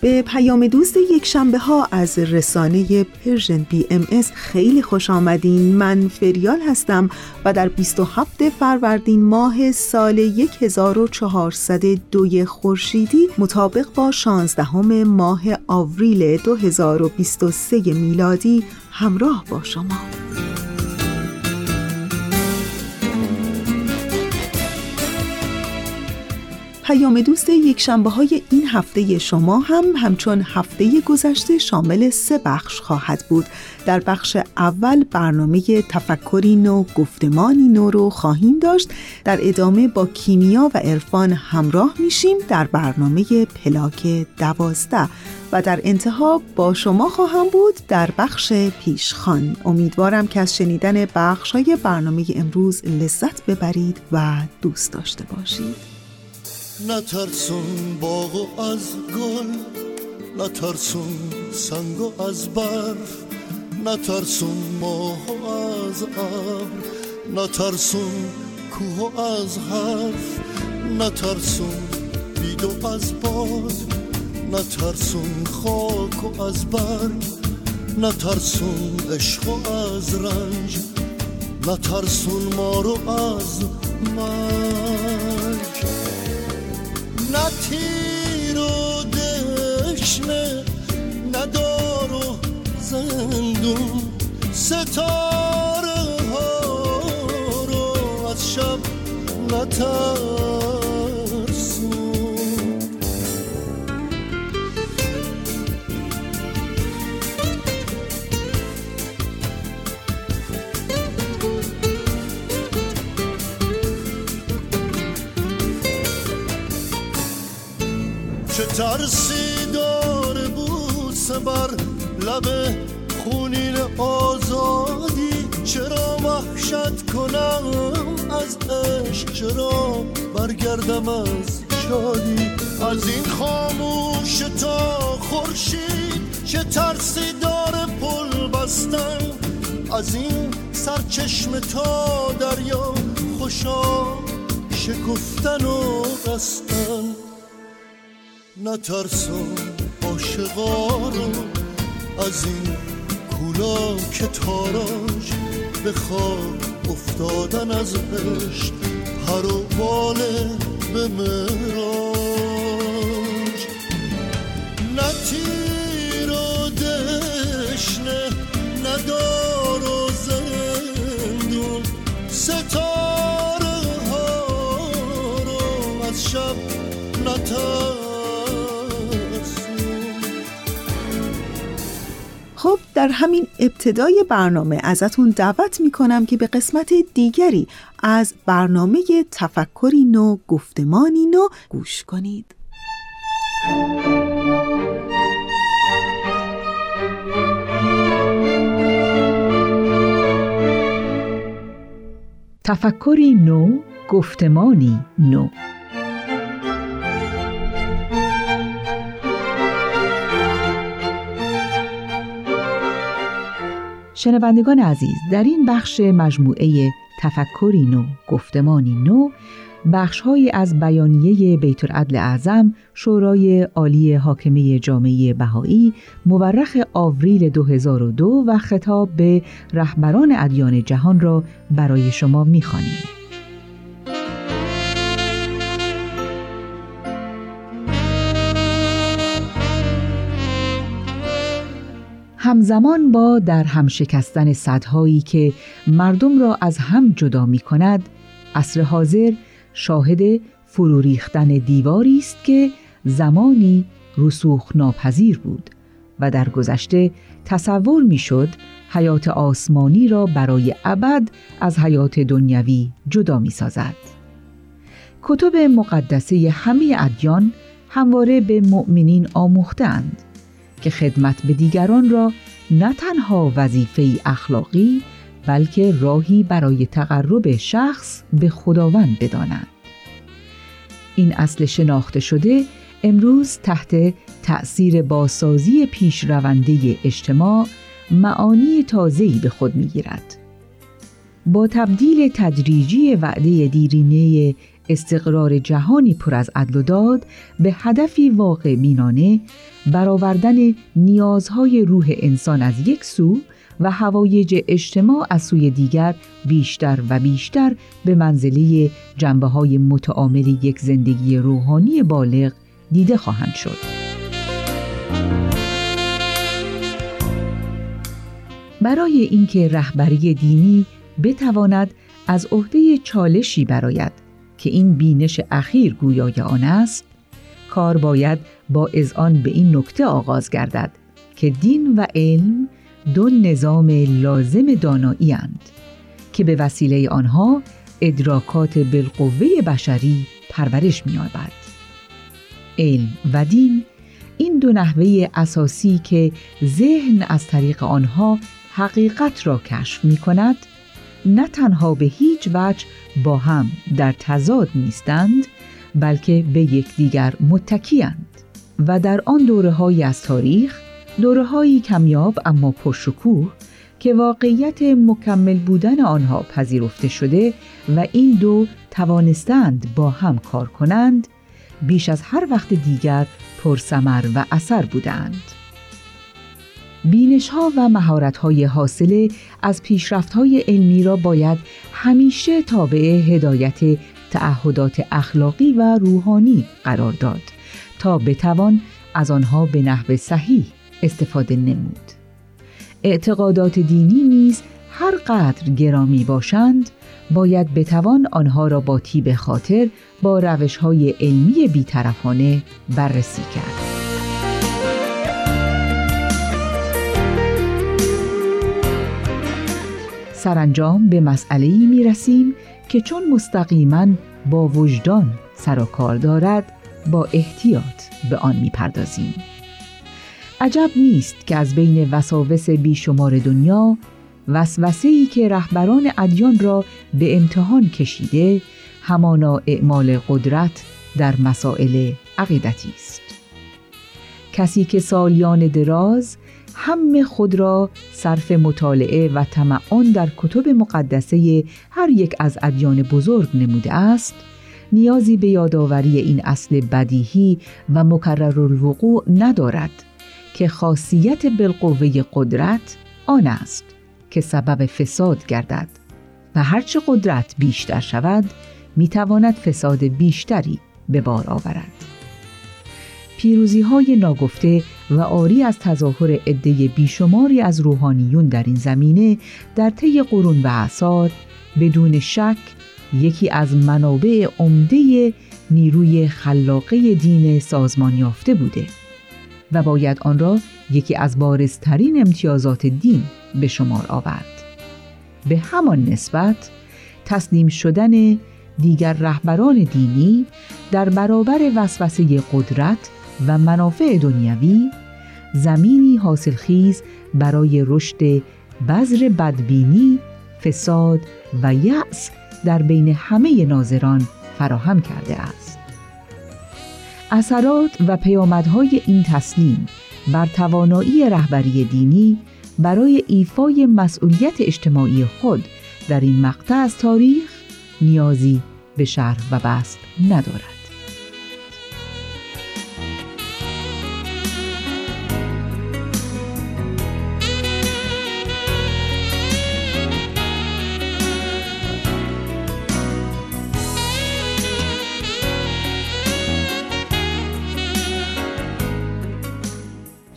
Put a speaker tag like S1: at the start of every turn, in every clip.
S1: به پیام دوست یک شنبه ها از رسانه Persian BMS خیلی خوش آمدین. من فریال هستم و در 27 فروردین ماه سال 1402 خورشیدی مطابق با 16 ماه آوریل 2023 میلادی همراه با شما. پیام دوست یک شنبه های این هفته شما هم همچون هفته گذشته شامل سه بخش خواهد بود. در بخش اول برنامه تفکری نو گفتمانی نو رو خواهیم داشت. در ادامه با کیمیا و عرفان همراه میشیم در برنامه پلاک دوازده. و در انتها با شما خواهم بود در بخش پیشخان. امیدوارم که از شنیدن بخش های برنامه امروز لذت ببرید و دوست داشته باشید.
S2: نترسون باغ از گل نترسون سنگ از برف نترسون ماه از ابر نترسون کوه از حرف نترسون بید از باد نترسون خاک و از برگ نترسون عشق از رنج نترسون ما رو از مرگ. تیر و دشنه ندار و زندون. ستاره ها رو از شب نتر ترسی داره بوسه بر لب خونین آزادی. چرا وحشت کنم از عشق؟ چرا برگردم از شادی؟ از این خاموش تا خورشید چه ترسی داره پل بستن. از این سرچشم تا دریا خوشا شکفتن و بستن. نترسم عاشقا رو از این کولا که تاراج به خواب افتادن از عشق هر و باله به مراج
S1: در همین ابتدای برنامه ازتون دعوت می‌کنم که به قسمت دیگری از برنامه تفکری نو گفتمانی نو گوش کنید. تفکری نو گفتمانی نو
S3: شنوندگان عزیز در این بخش مجموعه تفکری نو گفتمانی نو بخشهایی از بیانیه بیت العدل اعظم شورای عالی حاکمه جامعه بهایی مورخ آوریل 2002 و خطاب به رهبران ادیان جهان را برای شما می‌خوانیم. همزمان با در هم شکستن صدهایی که مردم را از هم جدا می کند، عصر حاضر شاهد فرو ریختن دیواری است که زمانی رسوخ ناپذیر بود و در گذشته تصور می‌شد حیات آسمانی را برای ابد از حیات دنیوی جدا می سازد. کتب مقدسه همه ادیان همواره به مؤمنین آموختند که خدمت به دیگران را نه تنها وظیفه اخلاقی بلکه راهی برای تقرب شخص به خداوند بدانند. این اصل شناخته شده امروز تحت تأثیر باسازی پیشرونده اجتماع معانی تازه‌ای به خود می‌گیرد. با تبدیل تدریجی وعده دیرینه استقرار جهانی پر از عدل و داد به هدفی واقع مینانه برآوردن نیازهای روح انسان از یک سو و هوایج اجتماع از سوی دیگر بیشتر و بیشتر به منزله جنبه های متعامل یک زندگی روحانی بالغ دیده خواهند شد. برای اینکه رهبری دینی بتواند از عهده چالشی براید که این بینش اخیر گویای آن است کار باید با اذعان به این نکته آغاز گردد که دین و علم دو نظام لازم دانایی اند که به وسیله آنها ادراکات بالقوه بشری پرورش می‌یابد. علم و دین این دو نحوه اساسی که ذهن از طریق آنها حقیقت را کشف می کند نه تنها به هیچ وجه با هم در تضاد نیستند بلکه به یکدیگر متکیند و در آن دوره از تاریخ دوره هایی کمیاب اما پرشکوه که واقعیت مکمل بودن آنها پذیرفته شده و این دو توانستند با هم کار کنند بیش از هر وقت دیگر پرسمر و اثر بودند. بینش ها و مهارت های حاصله از پیشرفت های علمی را باید همیشه تابع هدایت تعهدات اخلاقی و روحانی قرار داد تا بتوان از آنها به نحو صحیح استفاده نمود. اعتقادات دینی نیز هر قدر گرامی باشند باید بتوان آنها را با تیب خاطر با روش های علمی بیطرفانه بررسی کرد. سرانجام به مسئله می رسیم که چون مستقیما با وجدان سر و کار دارد با احتیاط به آن می پردازیم. عجب نیست که از بین وساوس بیشمار دنیا وسوسه‌ای که رهبران ادیان را به امتحان کشیده همانا اعمال قدرت در مسائل عقیدتی است کسی که سالیان دراز هم خود را صرف مطالعه و تمعن در کتب مقدسه هر یک از ادیان بزرگ نموده است نیازی به یادآوری این اصل بدیهی و مکرر الوقوع ندارد که خاصیت بالقوه قدرت آن است که سبب فساد گردد و هرچه قدرت بیشتر شود می‌تواند فساد بیشتری به بار آورد. پیروزی های ناگفته و آری از تظاهر عده بیشماری از روحانیون در این زمینه در طی قرون و اعثار بدون شک یکی از منابع عمده نیروی خلاقه دین سازمان یافته بوده و باید آن را یکی از بارزترین امتیازات دین به شمار آورد. به همان نسبت تسلیم شدن دیگر رهبران دینی در برابر وسوسه قدرت و منافع دنیوی زمینی حاصلخیز برای رشد بذر بدبینی، فساد و یأس در بین همه ناظران فراهم کرده است. اثرات و پیامدهای این تسلیم بر توانایی رهبری دینی برای ایفای مسئولیت اجتماعی خود در این مقطع از تاریخ نیازی به شرح و بست ندارد.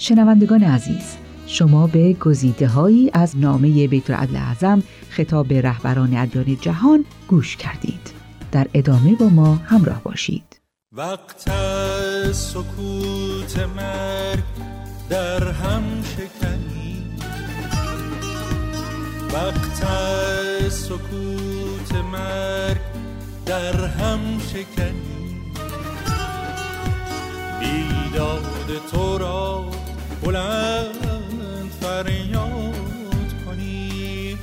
S3: شنوندگان عزیز شما به گزیده هایی از نامه بیت العدل اعظم خطاب به رهبران ادیان جهان گوش کردید. در ادامه با ما همراه باشید.
S4: وقت سکوت مرگ در هم شکنی. وقت سکوت مرگ در هم شکنی. بیداد تو را بلند فریاد کنی.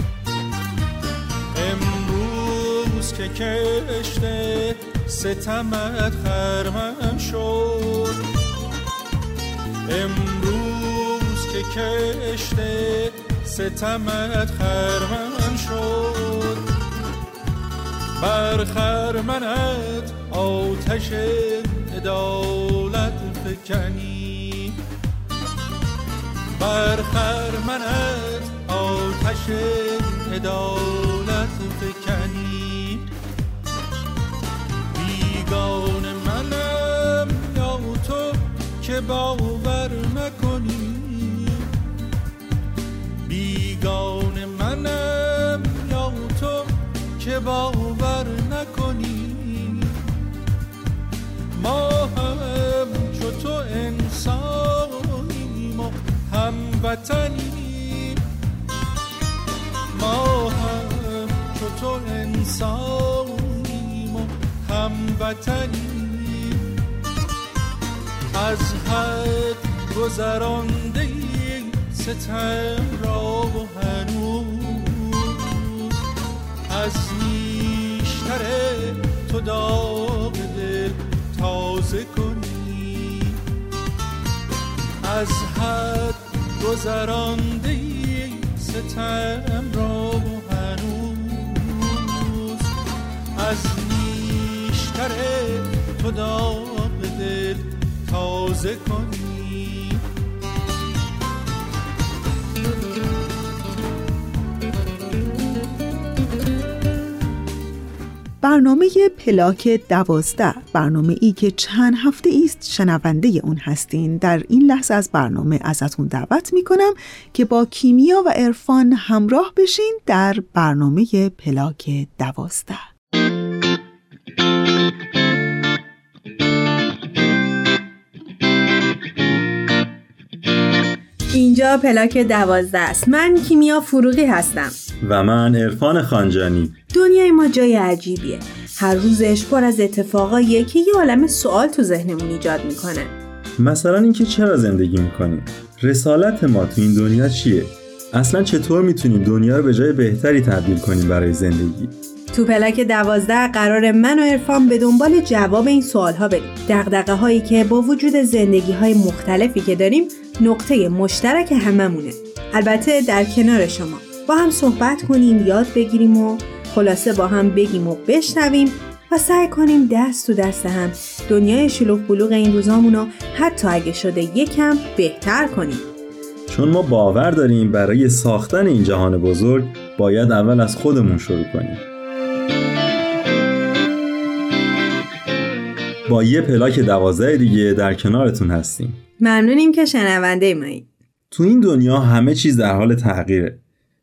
S4: امروز که کشته ستمت خرمن شد. امروز که کشته ستمت خرمن شد. بر خرمنت آتش عدالت فکنی. بر خرمنت آتش عدالت فکنی. بیگان منم یا تو که باور نکنی. بیگان منم یا تو که باور نکنی. ما هم چو تو هموطنیم ما هم چو تو انسانیم و هموطنیم از حد گذرانده ستم را و هنوز. از نیشتر تو داغ دل تازه کنی. از حد گذرانده ستم را هنوز از نیشتر تو داغ دل تازه کنی.
S1: برنامه پلاک دوازده برنامه ای که چند هفته است شنونده اون هستین. در این لحظه از برنامه ازتون دعوت می کنم که با کیمیا و عرفان همراه بشین در برنامه پلاک دوازده.
S5: اینجا پلاک دوازده است. من کیمیا فروغی هستم.
S6: و من عرفان خانجانی.
S5: دنیای ما جای عجیبیه. هر روزش پر از اتفاقاییه که یه عالم سوال تو ذهنمون ایجاد می‌کنه.
S6: مثلا اینکه چرا زندگی می‌کنیم؟ رسالت ما تو این دنیا چیه؟ اصلا چطور می‌تونیم دنیا رو به جای بهتری تبدیل کنیم برای زندگی؟
S5: تو پلاک دوازده قرار من و عرفان به دنبال جواب این سوال ها بریم. دقدقه هایی که با وجود زندگی های مختلفی که داریم نقطه مشترک هممونه. البته در کنار شما. با هم صحبت کنیم یاد بگیریم و خلاصه با هم بگیم و بشنویم و سعی کنیم دست تو دست هم. دنیای شلوغ بلوغ این روزامون رو حتی اگه شده یکم بهتر کنیم.
S6: چون ما باور داریم برای ساختن این جهان بزرگ باید اول از خودمون شروع کنیم. با یه پلاک دوازده دیگه در کنارتون هستیم.
S5: ممنونیم که شنونده ماییم
S6: تو این دنیا همه چیز در حال تغییره.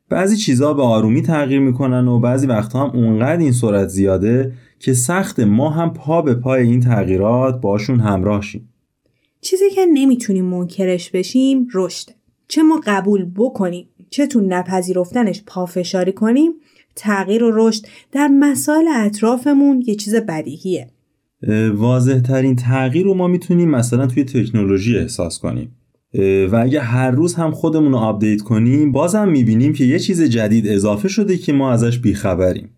S6: بعضی چیزها به آرومی تغییر می‌کنن و بعضی وقتها هم اونقدر این سرعت زیاده که سخت ما هم پا به پای این تغییرات باشون همراه شیم.
S5: چیزی که نمی‌تونیم منکرش بشیم رشده چه ما قبول بکنیم چه تو نپذیرفتنش پافشاری کنیم تغییر و رشد در مسائل اطرافمون یه چیز بدیهیه.
S6: واضح ترین تغییر رو ما می‌تونیم مثلا توی تکنولوژی احساس کنیم. و اگه هر روز هم خودمون رو آپدیت کنیم بازم می‌بینیم که یه چیز جدید اضافه شده که ما ازش بیخبریم.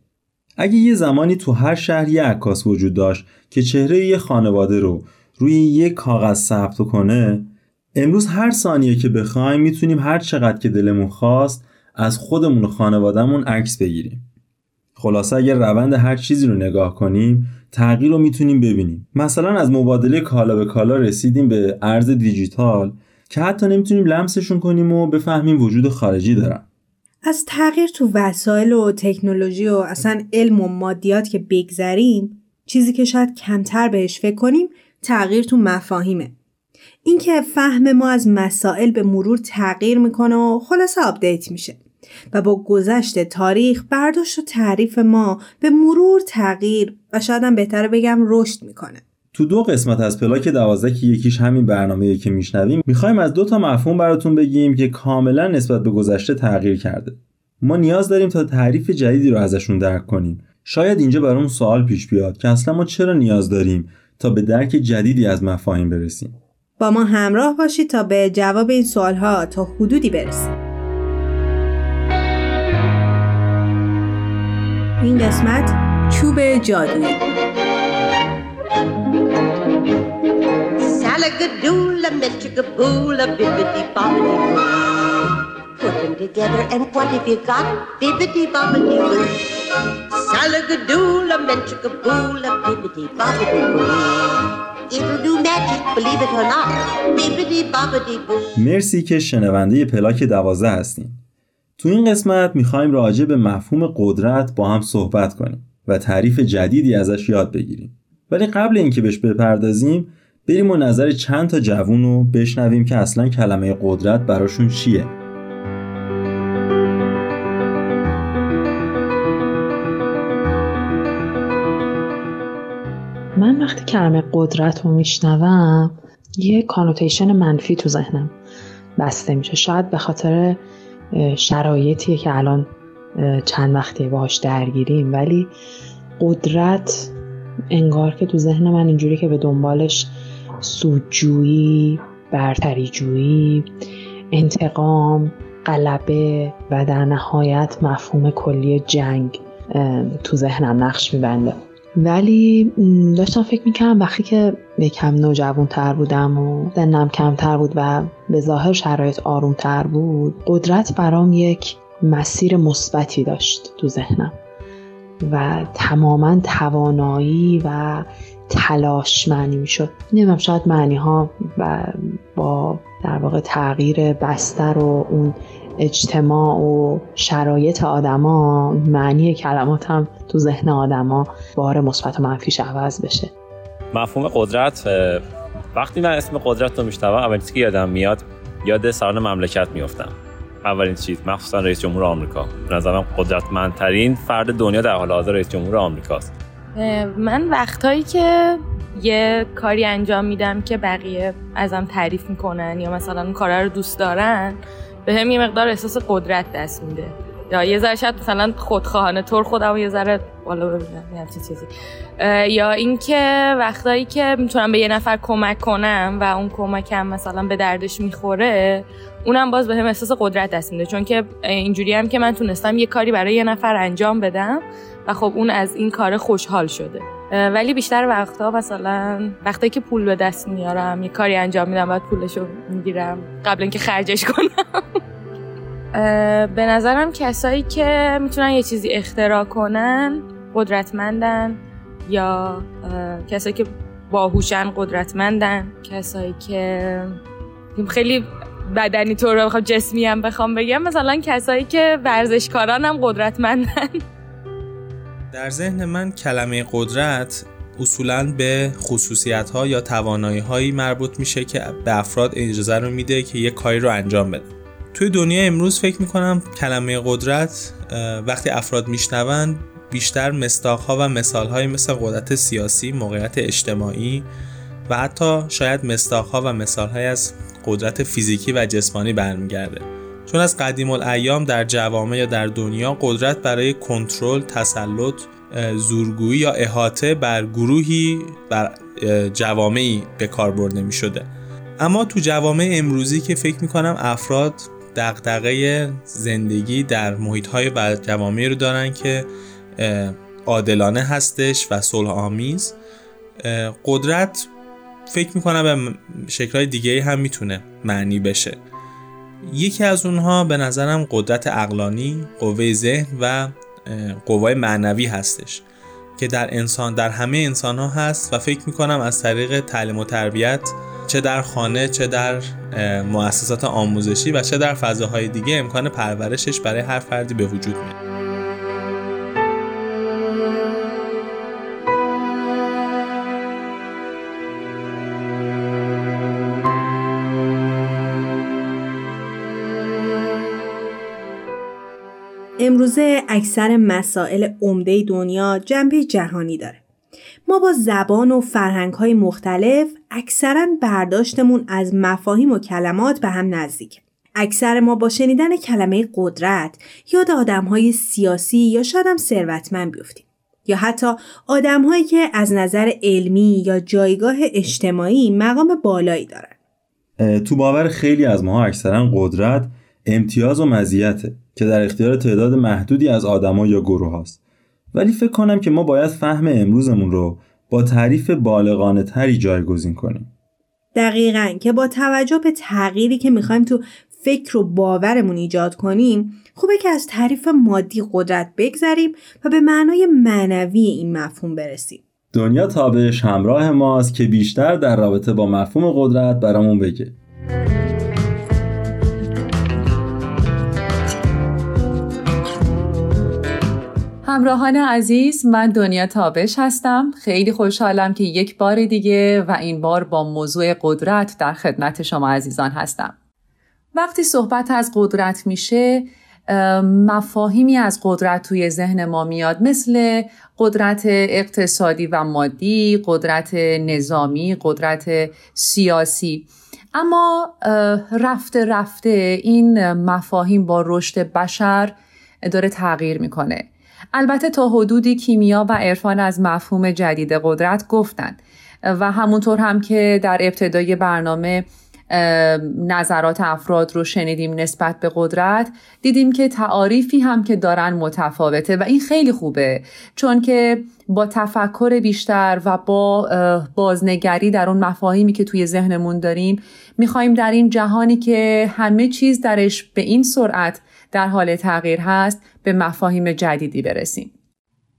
S6: اگه یه زمانی تو هر شهر یه عکاس وجود داشت که چهره یه خانواده رو روی یه کاغذ ثبت کنه امروز هر ثانیه که بخوایم می‌تونیم هر چقدر که دلمون خواست از خودمون و خانوادهمون عکس بگیریم. خلاصه اگر روند هر چیزی رو نگاه کنیم تغییر رو می‌تونیم ببینیم. مثلا از مبادله کالا به کالا رسیدیم به ارز دیجیتال. که حتی نمی‌تونیم لمسشون کنیم و بفهمیم وجود خارجی دارن.
S5: از تغییر تو وسایل و تکنولوژی و اصلا علم و مادیات که بگذریم چیزی که شاید کمتر بهش فکر کنیم تغییر تو مفاهیمه. اینکه فهم ما از مسائل به مرور تغییر می‌کنه و خلاصه update میشه و با گذشت تاریخ برداشت و تعریف ما به مرور تغییر و شاید هم بهتره بگم رشد می‌کنه.
S6: تو دو قسمت از پلاک دوازده که یکیش همین برنامه که میشنویم می‌خوایم از دو تا مفهوم براتون بگیم که کاملا نسبت به گذشته تغییر کرده. ما نیاز داریم تا تعریف جدیدی رو ازشون درک کنیم. شاید اینجا برامون سوال پیش بیاد که اصلا ما چرا نیاز داریم تا به درک جدیدی از مفاهیم برسیم؟
S5: با ما همراه باشید تا به جواب این سوالها تا حدودی برسیم. این قسمت چوب جادویی.
S7: Salagadoola, metricaboola, bibbidi bobbidi boo. Put them together and what have you got? Bibbidi bobbidi boo. Salagadoola, metricaboola, bibbidi bobbidi boo.
S6: مرسی که شنونده پلاک دوازده هستین تو این قسمت می‌خوایم راجع به مفهوم قدرت با هم صحبت کنیم و تعریف جدیدی ازش یاد بگیریم ولی قبل اینکه بهش بپردازیم بریم و نظر چند تا جوون رو بشنویم که اصلا کلمه قدرت براشون چیه.
S8: من وقتی کلمه قدرت رو میشنوم یه کانوتیشن منفی تو ذهنم بسته میشه. شاید به خاطر شرایطیه که الان چند وقتی باهاش درگیریم. ولی قدرت انگار که تو ذهن من اینجوری که به دنبالش سودجویی برتریجویی انتقام غلبه و در نهایت مفهوم کلی جنگ تو ذهنم نقش میبنده. ولی داشتم فکر می‌کنم وقتی که یکم نوجوان تر بودم و سنم کمتر بود و به ظاهر شرایط آروم تر بود قدرت برام یک مسیر مثبتی داشت تو ذهنم و تماما توانایی و تلاش معنی می‌شد. نمی‌دونم شاید معنی ها و با در واقع تغییر بستر و اون اجتماع و شرایط آدما معنی کلمات هم تو ذهن آدما بار مثبت و منفیش عوض بشه.
S9: مفهوم قدرت وقتی من اسم قدرت رو میشنوم اولین چیزی که یادم میاد یاد سران مملکت میفتم اولین چیز مخصوصا رئیس جمهور آمریکا. به نظرم قدرتمندترین فرد دنیا در حال حاضر رئیس جمهور آمریکاست.
S10: من وقتهایی که یه کاری انجام میدم که بقیه ازم تعریف می‌کنن یا مثلا اون کارا رو دوست دارن به هم یه مقدار احساس قدرت دست میده. یا یه ذره شاید مثلا خودخواهانه طور خودم یه ذره بالا ببینم یه چیزی. یا اینکه وقتایی که می‌تونم به یه نفر کمک کنم و اون کمکم مثلا به دردش می‌خوره اونم باز به هم احساس قدرت دست میده. چون که اینجوری هم که من تونستم یه کاری برای یه نفر انجام بدم و خب اون از این کار خوشحال شده. ولی بیشتر وقتها مثلا وقتی که پول به دست میارم یه کاری انجام میدم بعد پولشو می‌گیرم قبل اینکه خرجش کنم. به نظرم کسایی که می‌تونن یه چیزی اختراع کنن قدرتمندن یا کسایی که باهوشن قدرتمندن. کسایی که خیلی بدنی طور بخوام جسمی هم بخوام بگم مثلا کسایی که ورزشکاران هم قدرتمندن.
S11: در ذهن من کلمه قدرت اصولا به خصوصیت ها یا توانایی هایی مربوط میشه که به افراد اجازه رو میده که یه کاری رو انجام بده توی دنیا امروز فکر می‌کنم کلمه قدرت وقتی افراد میشنوند بیشتر مستاق ها و مثال های مثل قدرت سیاسی، موقعیت اجتماعی و حتی شاید مستاق ها و مثال های از قدرت فیزیکی و جسمانی برمیگرده. چون از قدیم الایام در جوامع یا در دنیا قدرت برای کنترل، تسلط، زورگویی یا احاطه بر گروهی بر جوامعی به کار برده می شده اما تو جوامع امروزی که فکر می کنم افراد دغدغه زندگی در محیط های و جوامعی رو دارن که عادلانه هستش و صلح آمیز قدرت فکر می‌کنم به شکلهای دیگه هم می‌تونه معنی بشه. یکی از اونها به نظرم قدرت اقلانی، قوه ذهن و قوای معنوی هستش که در انسان در همه انسان ها هست و فکر می‌کنم از طریق تعلیم و تربیت چه در خانه چه در مؤسسات آموزشی و چه در فضاهای دیگه امکان پرورشش برای هر فردی به وجود میاد.
S5: اکثر مسائل عمده دنیا جنبه جهانی داره. ما با زبان و فرهنگ های مختلف اکثرا برداشتمون از مفاهیم و کلمات به هم نزدیک. اکثر ما با شنیدن کلمه قدرت یاد آدم های سیاسی یا شاید هم ثروتمند بیفتیم. یا حتی آدم هایی که از نظر علمی یا جایگاه اجتماعی مقام بالایی دارن.
S6: تو باور خیلی از ما اکثرا قدرت امتیاز و مزیته که در اختیار تعداد محدودی از آدما یا گروه هاست. ولی فکر کنم که ما باید فهم امروزمون رو با تعریف بالغانه تری جایگزین کنیم.
S5: دقیقا که با توجه به تغییری که می‌خوایم تو فکر و باورمون ایجاد کنیم خوبه که از تعریف مادی قدرت بگذریم و به معنای معنوی این مفهوم برسیم.
S6: دنیا تابش همراه ماست که بیشتر در رابطه با مفهوم قدرت برامون بگه.
S12: همراهان عزیز من دنیا تابش هستم. خیلی خوشحالم که یک بار دیگه و این بار با موضوع قدرت در خدمت شما عزیزان هستم. وقتی صحبت از قدرت میشه مفاهیمی از قدرت توی ذهن ما میاد. مثل قدرت اقتصادی و مادی قدرت نظامی قدرت سیاسی. اما رفته رفته این مفاهیم با رشد بشر داره تغییر می‌کنه. البته تا حدودی کیمیا و عرفان از مفهوم جدید قدرت گفتند. و همونطور هم که در ابتدای برنامه نظرات افراد رو شنیدیم نسبت به قدرت دیدیم که تعاریفی هم که دارن متفاوته و این خیلی خوبه. چون که با تفکر بیشتر و با بازنگری در اون مفاهیمی که توی ذهنمون داریم می‌خوایم در این جهانی که همه چیز درش به این سرعت در حال تغییر هست به مفاهیم جدیدی برسیم.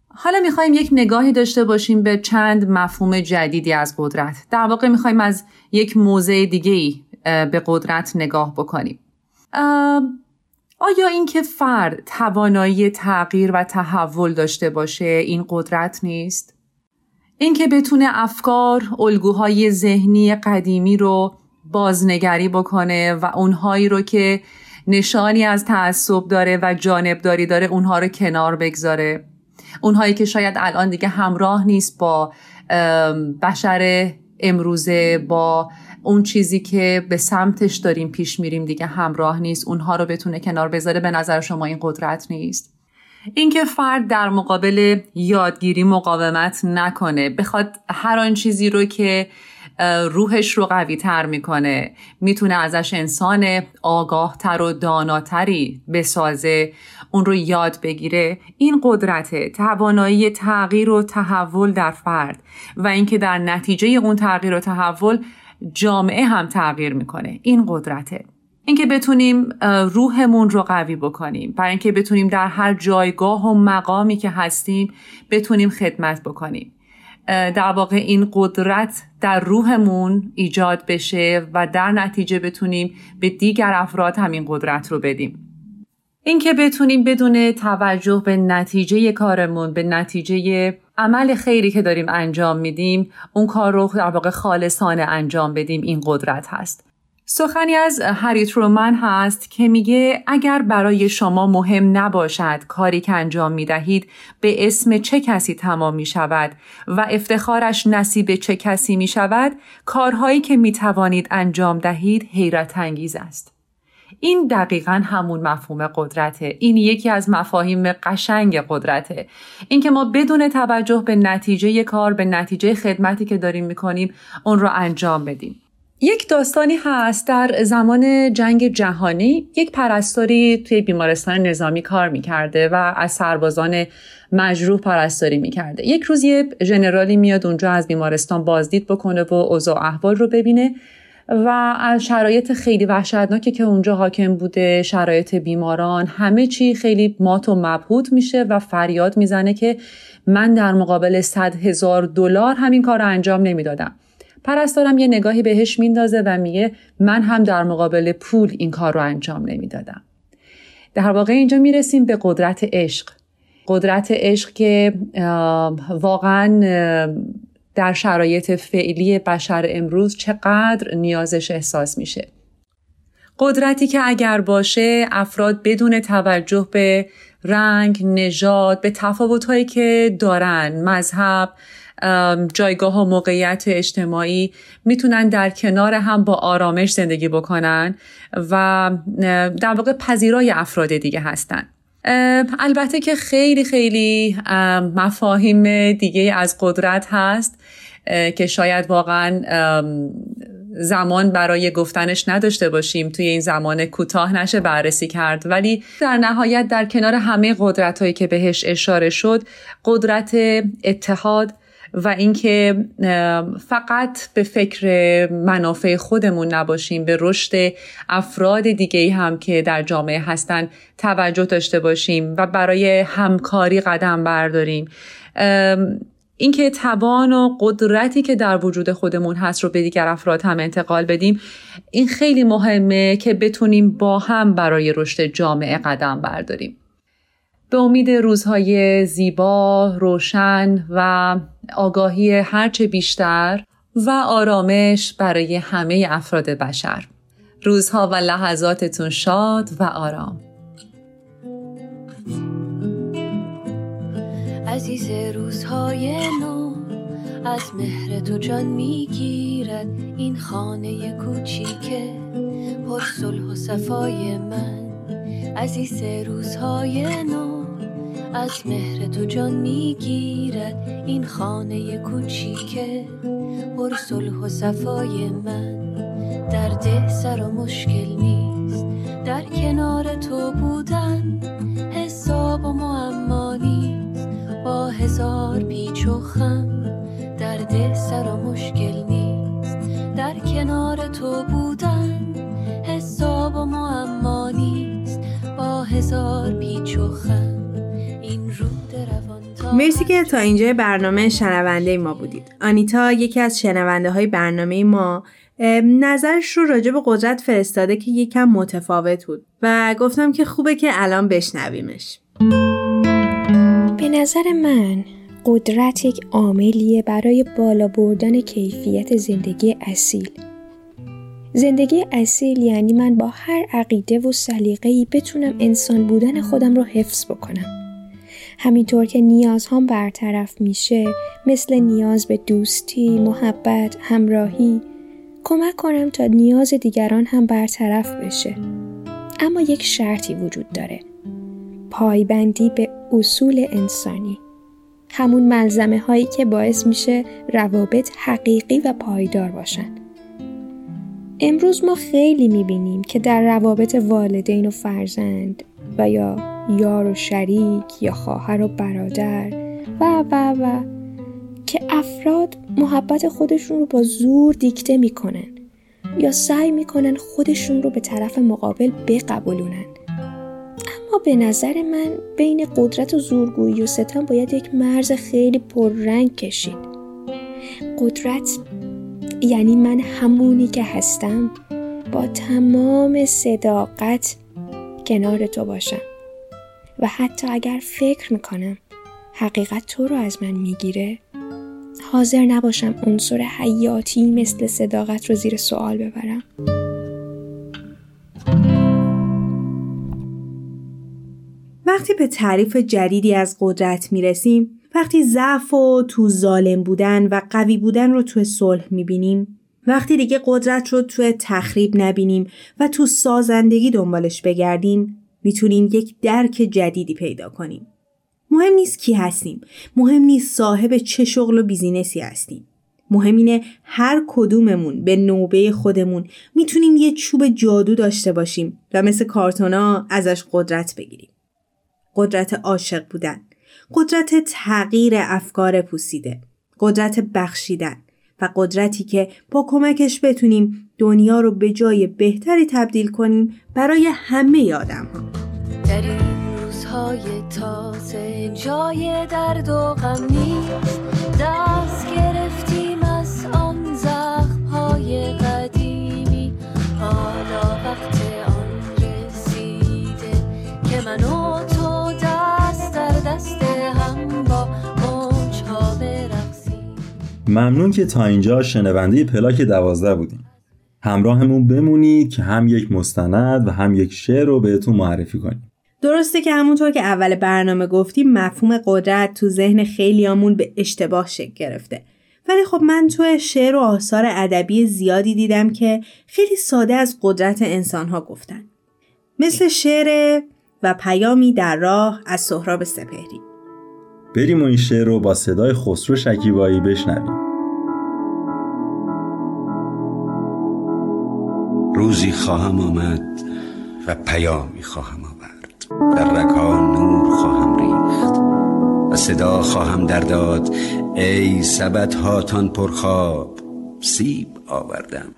S12: حالا می‌خوایم یک نگاهی داشته باشیم به چند مفهوم جدیدی از قدرت. در واقع می‌خوایم از یک موضع دیگه ای به قدرت نگاه بکنیم. آیا اینکه فرد توانایی تغییر و تحول داشته باشه این قدرت نیست؟ اینکه بتونه افکار، الگوهای ذهنی قدیمی رو بازنگری بکنه و اونهایی رو که نشانی از تعصب داره و جانبداری داره اونها رو کنار بگذاره. اونهایی که شاید الان دیگه همراه نیست با بشر امروزه با اون چیزی که به سمتش داریم پیش میریم دیگه همراه نیست. اونها رو بتونه کنار بذاره به نظر شما این قدرت نیست؟ اینکه فرد در مقابل یادگیری مقاومت نکنه بخواد هر آن چیزی رو که روحش رو قوی تر می‌کنه. می‌تونه ازش انسان آگاه تر و داناتری بسازه. اون رو یاد بگیره. این قدرت توانایی تغییر و تحول در فرد و اینکه در نتیجه اون تغییر و تحول جامعه هم تغییر می‌کنه. این قدرته. اینکه بتونیم روحمون رو قوی بکنیم. برای اینکه بتونیم در هر جایگاه و مقامی که هستیم بتونیم خدمت بکنیم. در واقع این قدرت در روحمون ایجاد بشه و در نتیجه بتونیم به دیگر افراد همین قدرت رو بدیم. اینکه بتونیم بدون توجه به نتیجه کارمون به نتیجه عمل خیری که داریم انجام میدیم اون کار رو در واقع خالصانه انجام بدیم این قدرت هست. سخنی از هری ترومن هست که میگه اگر برای شما مهم نباشد کاری که انجام می دهید به اسم چه کسی تمام می شود و افتخارش نصیب چه کسی می شود کارهایی که می توانید انجام دهید حیرت انگیز است. این دقیقا همون مفهوم قدرته. این یکی از مفاهیم قشنگ قدرته. اینکه ما بدون توجه به نتیجه کار به نتیجه خدمتی که داریم می‌کنیم اون رو انجام بدیم. یک داستانی هست در زمان جنگ جهانی. یک پرستاری توی بیمارستان نظامی کار می‌کرده و از سربازان مجروح پرستاری می‌کرده. یک روز یه ژنرالی میاد اونجا از بیمارستان بازدید بکنه و اوضاع احوال رو ببینه و از شرایط خیلی وحشتناکی که اونجا حاکم بوده شرایط بیماران همه چی خیلی مات و مبهوت میشه و فریاد می‌زنه که من در مقابل صد هزار دلار همین کار رو انجام نمی‌دادم. پرستارم یه نگاهی بهش میندازه و میگه من هم در مقابل پول این کار رو انجام نمی‌دادم. در واقع اینجا می‌رسیم به قدرت عشق. قدرت عشق که واقعا در شرایط فعلی بشر امروز چقدر نیازش احساس میشه. قدرتی که اگر باشه افراد بدون توجه به رنگ، نژاد، به تفاوتهایی که دارن، مذهب، جایگاه و موقعیت اجتماعی می‌تونن در کنار هم با آرامش زندگی بکنن و در واقع پذیرای افراد دیگه هستن. البته که خیلی خیلی مفاهیم دیگه از قدرت هست که شاید واقعا زمان برای گفتنش نداشته باشیم توی این زمان کوتاه نشه بررسی کرد. ولی در نهایت در کنار همه قدرت هایی که بهش اشاره شد قدرت اتحاد و اینکه فقط به فکر منافع خودمون نباشیم به رشد افراد دیگه هم که در جامعه هستن توجه داشته باشیم و برای همکاری قدم برداریم. اینکه توان و قدرتی که در وجود خودمون هست رو به دیگر افراد هم انتقال بدیم این خیلی مهمه که بتونیم با هم برای رشد جامعه قدم برداریم. به امید روزهای زیبا، روشن و آگاهی هرچه بیشتر و آرامش برای همه افراد بشر. روزها و لحظاتتون شاد و آرام.
S13: عزیز روزهای نو از مهر تو جان می‌گیرد این خانه کوچیکه پر صلح و صفای من عزیز روزهای نو از مهر تو جان می‌گیرد این خانه کوچیکه. پر صلح و صفای من در ده سر و مشکل نیست. در کنار تو بودن حساب و معما نیست. با هزار پیچ و خم در ده سر و مشکل نیست. در کنار تو بودن حساب و معما نیست. با هزار پیچ و خم
S5: مرسی که تا اینجا برنامه شنونده ما بودید. آنیتا یکی از شنونده های برنامه ما نظرش رو راجع به قدرت فرستاده که یکم متفاوت بود و گفتم که خوبه که الان بشنویمش.
S14: به نظر من قدرت یک عاملیه برای بالا بردن کیفیت زندگی اصیل. زندگی اصیل یعنی من با هر عقیده و سلیقه‌ای بتونم انسان بودن خودم رو حفظ بکنم. همینطور که نیازهام برطرف میشه مثل نیاز به دوستی، محبت، همراهی کمک کنم تا نیاز دیگران هم برطرف بشه. اما یک شرطی وجود داره. پایبندی به اصول انسانی. همون ملزمه هایی که باعث میشه روابط حقیقی و پایدار باشن. امروز ما خیلی می‌بینیم که در روابط والدین و فرزند و یا یار و شریک یا خواهر و برادر و و و که افراد محبت خودشون رو با زور دیکته می‌کنن یا سعی می‌کنن خودشون رو به طرف مقابل بقبولونن. اما به نظر من بین قدرت و زورگویی و ستم باید یک مرز خیلی پررنگ کشید. قدرت یعنی من همونی که هستم با تمام صداقت کنار تو باشم. و حتی اگر فکر می‌کنم حقیقت تو رو از من می‌گیره حاضر نباشم عنصر حیاتی مثل صداقت رو زیر سوال ببرم.
S5: وقتی به تعریف جدیدی از قدرت می‌رسیم وقتی ضعف و تو ظالم بودن و قوی بودن رو تو صلح می‌بینیم وقتی دیگه قدرت رو تو تخریب نبینیم و تو سازندگی دنبالش بگردیم می‌تونیم یک درک جدیدی پیدا کنیم. مهم نیست کی هستیم. مهم نیست صاحب چه شغل و بیزینسی هستیم. مهم اینه هر کدوممون به نوبه خودمون می‌تونیم یه چوب جادو داشته باشیم و مثل کارتونا ازش قدرت بگیریم. قدرت عاشق بودن، قدرت تغییر افکار پوسیده، قدرت بخشیدن و قدرتی که با کمکش بتونیم دنیا رو به جای بهتری تبدیل کنیم برای همه آدم ها.
S13: در این روزهای تازه جای درد و غم نیست دست گرفتیم از آن زخم های قدیمی حالا وقت آن رسیده که من و تو دست در دست
S6: ممنون که تا اینجا شنونده پلاک دوازده بودیم. همراهمون بمونید که هم یک مستند و هم یک شعر رو بهتون معرفی کنیم.
S5: درسته که همونطور که اول برنامه گفتیم مفهوم قدرت تو ذهن خیلیامون به اشتباه شکل گرفته. ولی خب من تو شعر و آثار ادبی زیادی دیدم که خیلی ساده از قدرت انسانها گفتن. مثل شعر و پیامی در راه از سهراب سپهری
S6: بریم و این شعر رو با صدای خسرو شکیبایی بشنویم.
S15: روزی خواهم آمد و پیامی خواهم آورد. در رکا نور خواهم ریخت و صدا خواهم در داد. ای سبت هاتان پرخواب سیب آوردم.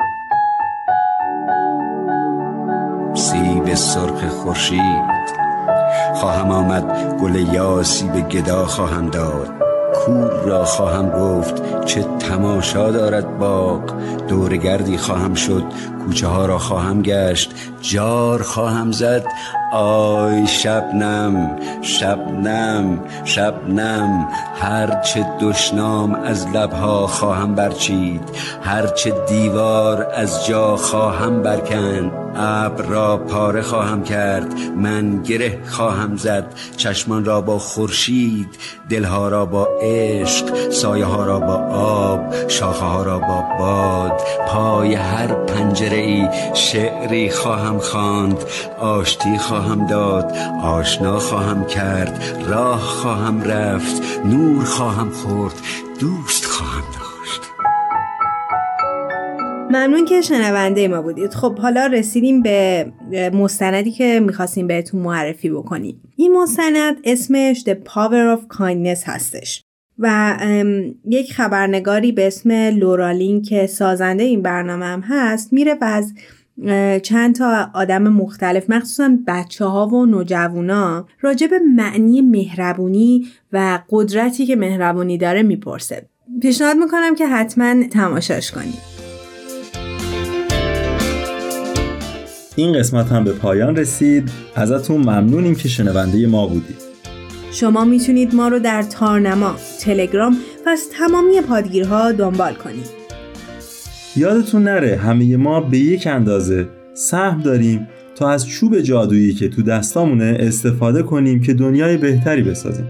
S15: سیب سرخ خورشید خواهم آمد گل یاسی به گدا خواهم داد. کور را خواهم گفت چه تماشا دارد باغ. دورگردی خواهم شد کوچه ها را خواهم گشت. جار خواهم زد آی شبنم شبنم شبنم. هرچه دشنام از لبها خواهم برچید هرچه دیوار از جا خواهم برکند. ابر را پاره خواهم کرد من گره خواهم زد. چشمان را با خورشید دلها را با عشق سایه ها را با آب شاخه ها را با باد. پای هر پنجره ای شعری خواهم خواند آشتی خواهم داد آشنا خواهم کرد راه خواهم رفت نور خواهم خورد دوست خواهم داشت
S5: ممنون که شنونده ما بودید. خب حالا رسیدیم به مستندی که می‌خواستیم بهتون معرفی بکنیم. این مستند اسمش The Power of Kindness هستش و یک خبرنگاری به اسم لورالین که سازنده این برنامه هم هست میره و از چند تا آدم مختلف مخصوصا بچه ها و نوجوانا راجع به معنی مهربونی و قدرتی که مهربونی داره می‌پرسه. پیشنهاد می‌کنم که حتما تماشاش کنید.
S6: این قسمت هم به پایان رسید. ازتون ممنونیم که شنونده ما بودید.
S5: شما می‌تونید ما رو در تارنما، تلگرام و از تمامی پادگیرها دنبال کنید.
S6: یادتون نره همه ما به یک اندازه سهم داریم تا از چوب جادویی که تو دستامونه استفاده کنیم که دنیای بهتری بسازیم.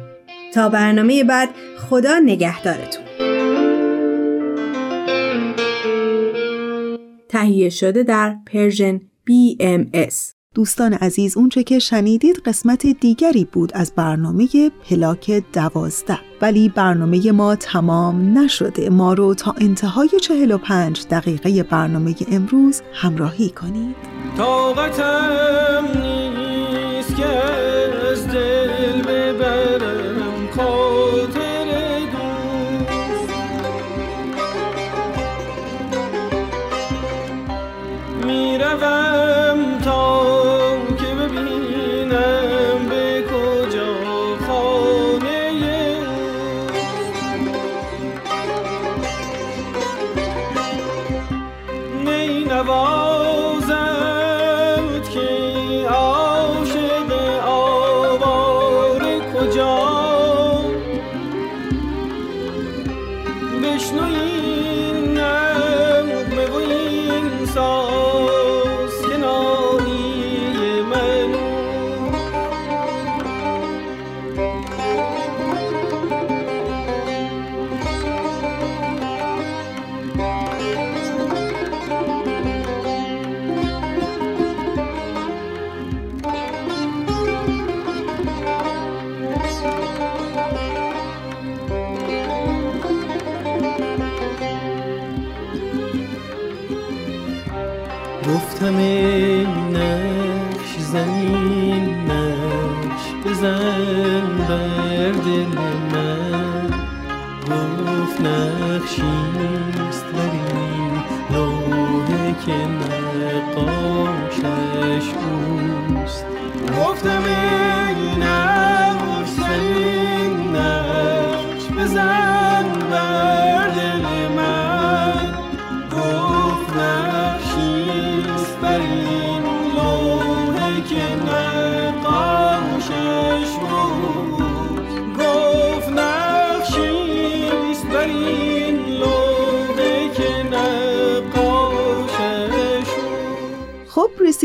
S5: تا برنامه بعد خدا نگهدارتون. تهیه شده در پرژن BMS
S1: دوستان عزیز اونچه که شنیدید قسمت دیگری بود از برنامه پلاک دوازده. ولی برنامه ما تمام نشده. ما رو تا انتهای 45 دقیقه برنامه امروز همراهی کنید.
S4: طاقتم نیست که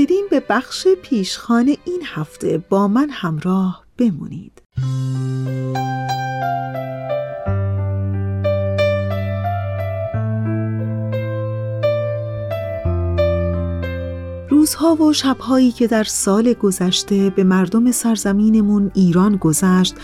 S1: رسیدیم به بخش پیشخان این هفته. با من همراه بمونید. روزها و شبهایی که در سال گذشته به مردم سرزمینمون ایران گذشت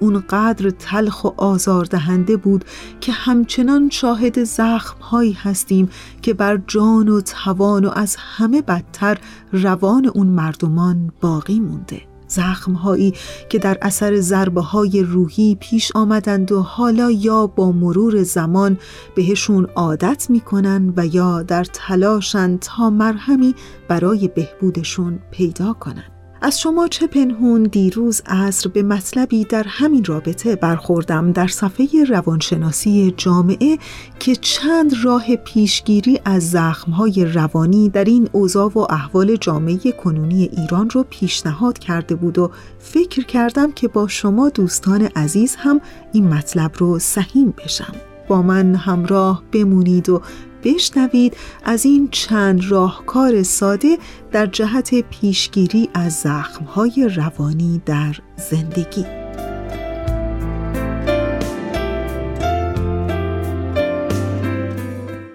S1: اونقدر تلخ و آزاردهنده بود که همچنان شاهد زخمهایی هستیم که بر جان و توان و از همه بدتر روان اون مردمان باقی مونده. زخمهایی که در اثر ضربه های روحی پیش آمدند و حالا یا با مرور زمان بهشون عادت می‌کنن و یا در تلاشن تا مرهمی برای بهبودشون پیدا کنن. از شما چه پنهون دیروز عصر به مطلبی در همین رابطه برخوردم در صفحه روانشناسی جامعه که چند راه پیشگیری از زخمهای روانی در این اوضاع و احوال جامعه کنونی ایران رو پیشنهاد کرده بود و فکر کردم که با شما دوستان عزیز هم این مطلب رو سهیم بشم. با من همراه بمونید و بشنوید از این چند راهکار ساده در جهت پیشگیری از زخمهای روانی در زندگی.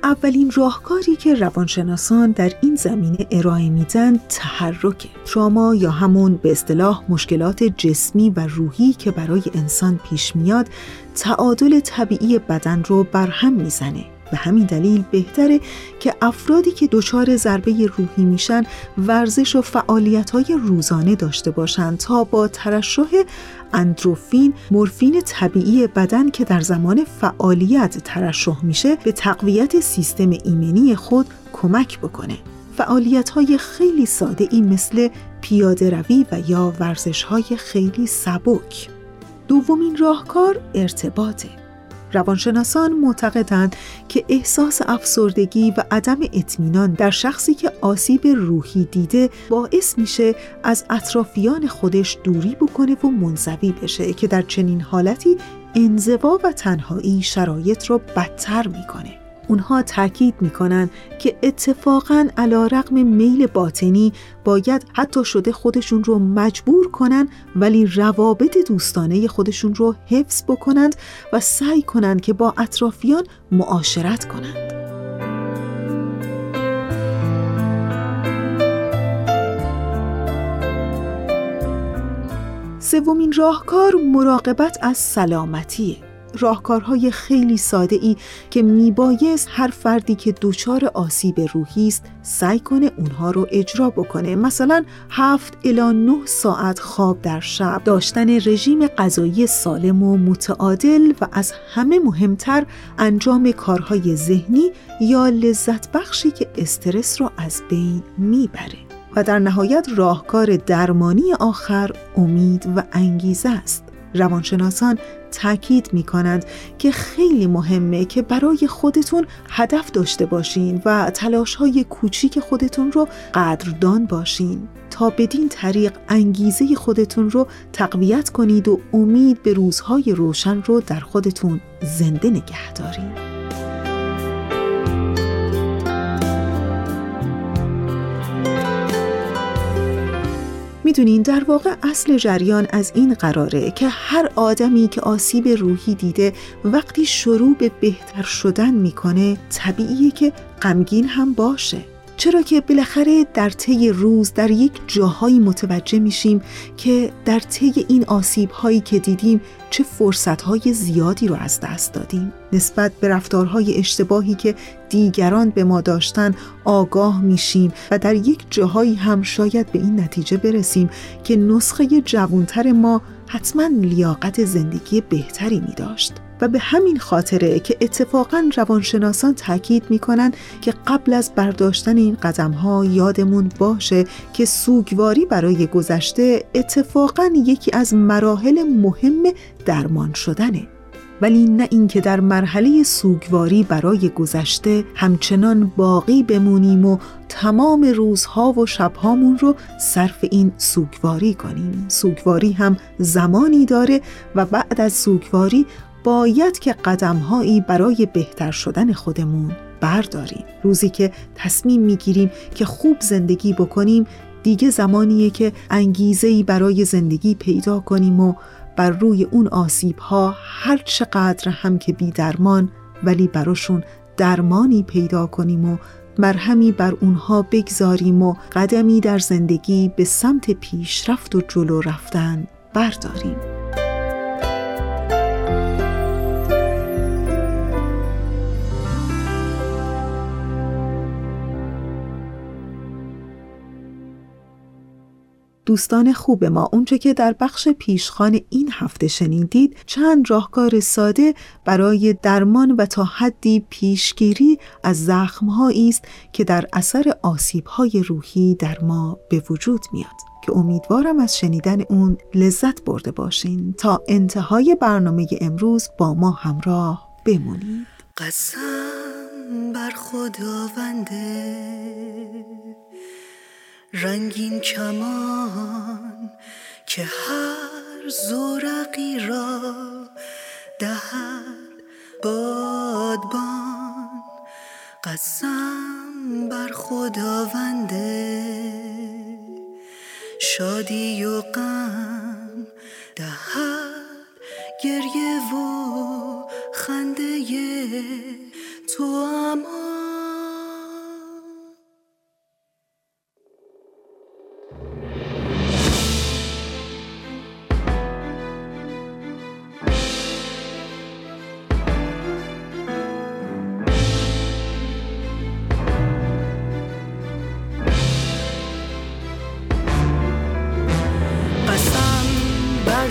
S1: اولین راهکاری که روانشناسان در این زمینه ارائه میدن تحرک تراما یا همون به اصطلاح مشکلات جسمی و روحی که برای انسان پیش میاد تعادل طبیعی بدن رو برهم می‌زنه. به همین دلیل بهتره که افرادی که دچار ضربه روحی میشن ورزش و فعالیت های روزانه داشته باشند تا با ترشح اندروفین مورفین طبیعی بدن که در زمان فعالیت ترشح میشه به تقویت سیستم ایمنی خود کمک بکنه. فعالیت های خیلی ساده ای مثل پیاده روی و یا ورزش های خیلی سبک. دومین راهکار ارتباطه. روانشناسان معتقدند که احساس افسردگی و عدم اطمینان در شخصی که آسیب روحی دیده باعث میشه از اطرافیان خودش دوری بکنه و منزوی بشه که در چنین حالتی انزوا و تنهایی شرایط رو بدتر می‌کنه. اونها تاکید می‌کنن که اتفاقا علا رقم میل باطنی باید حتی شده خودشون رو مجبور کنن ولی روابط دوستانه خودشون رو حفظ بکنند و سعی کنند که با اطرافیان معاشرت کنند. سومین راهکار مراقبت از سلامتیه. راهکارهای خیلی ساده ای که میبایست هر فردی که دچار آسیب روحی است سعی کنه اونها رو اجرا بکنه. مثلا هفت الا 9 ساعت خواب در شب. داشتن رژیم غذایی سالم و متعادل و از همه مهمتر انجام کارهای ذهنی یا لذت بخشی که استرس رو از بین می‌بره. و در نهایت راهکار درمانی آخر امید و انگیزه است. روانشناسان تاکید می کنند که خیلی مهمه که برای خودتون هدف داشته باشین و تلاش های کوچیک خودتون رو قدردان باشین تا بدین طریق انگیزه خودتون رو تقویت کنید و امید به روزهای روشن رو در خودتون زنده نگه دارید. می‌دونین در واقع اصل جریان از این قراره که هر آدمی که آسیب روحی دیده وقتی شروع به بهتر شدن می‌کنه طبیعیه که غمگین هم باشه. چرا که بالاخره در طی روز در یک جاهایی متوجه میشیم که در طی این آسیب هایی که دیدیم چه فرصت های زیادی رو از دست دادیم نسبت به رفتارهای اشتباهی که دیگران به ما داشتن آگاه میشیم و در یک جاهایی هم شاید به این نتیجه برسیم که نسخه جوانتر ما حتما لیاقت زندگی بهتری می داشت. و به همین خاطره که اتفاقا روانشناسان تاکید می‌کنن که قبل از برداشتن این قدم ها یادمون باشه که سوگواری برای گذشته اتفاقا یکی از مراحل مهم درمان شدنه. ولی نه اینکه در مرحله سوگواری برای گذشته همچنان باقی بمونیم و تمام روزها و شبهامون رو صرف این سوگواری کنیم. سوگواری هم زمانی داره و بعد از سوگواری باید که قدمهایی برای بهتر شدن خودمون برداریم. روزی که تصمیم می‌گیریم که خوب زندگی بکنیم دیگه زمانیه که انگیزهی برای زندگی پیدا کنیم و بر روی اون آسیب ها هر چقدر هم که بی درمان ولی براشون درمانی پیدا کنیم و مرهمی بر اونها بگذاریم و قدمی در زندگی به سمت پیشرفت و جلو رفتن برداریم. دوستان خوب ما اونچه که در بخش پیشخان این هفته شنیدید چند راهکار ساده برای درمان و تا حدی پیشگیری از زخمهایی است که در اثر آسیبهای روحی در ما به وجود میاد. که امیدوارم از شنیدن اون لذت برده باشین. تا انتهای برنامه امروز با ما همراه بمونید.
S16: قسم بر خداونده. رنگین کمان که هر زورقی را دهد بادبان. قسم بر خداونده شادی و غم دهد گریه و خنده تو امان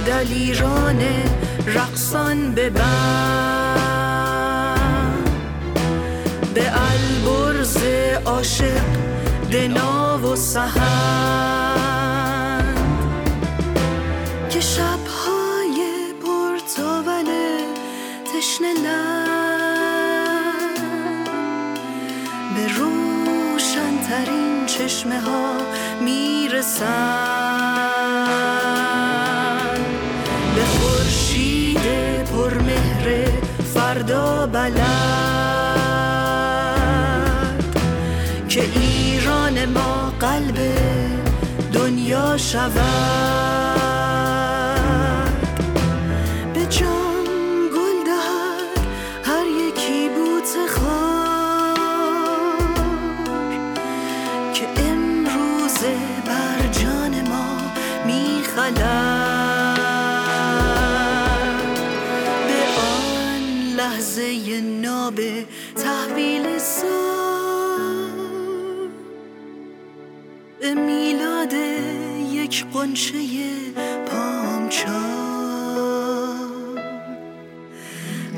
S16: دلیران رقصان ببند به البرز عاشق دنا و سهند. که شبهای پرتاول تشنه به روشنترین چشمه ها می‌رسند. بلد که ایران ما قلب دنیا شود. یک قنچه پامچال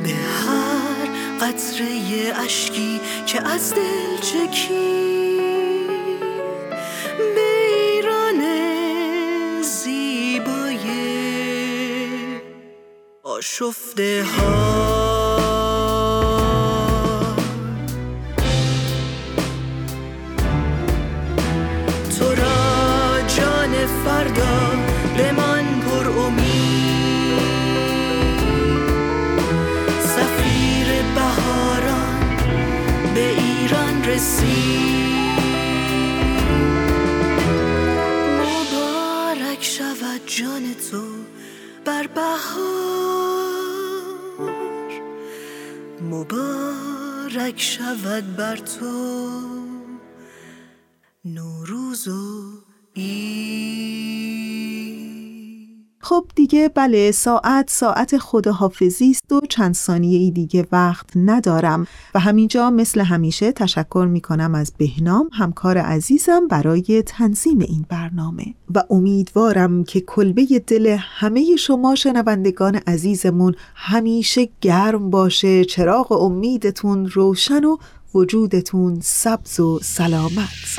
S16: به هر قطره اشکی که از دل چکید به ایران زیبای آشفته ها
S1: خب دیگه بله ساعت ساعت خداحافظی است و چند ثانیه ای دیگه وقت ندارم. و همینجا مثل همیشه تشکر می کنم از بهنام همکار عزیزم برای تنظیم این برنامه. و امیدوارم که کلبه دل همه شما شنوندگان عزیزمون همیشه گرم باشه چراغ امیدتون روشن و وجودتون سبز و سلامت.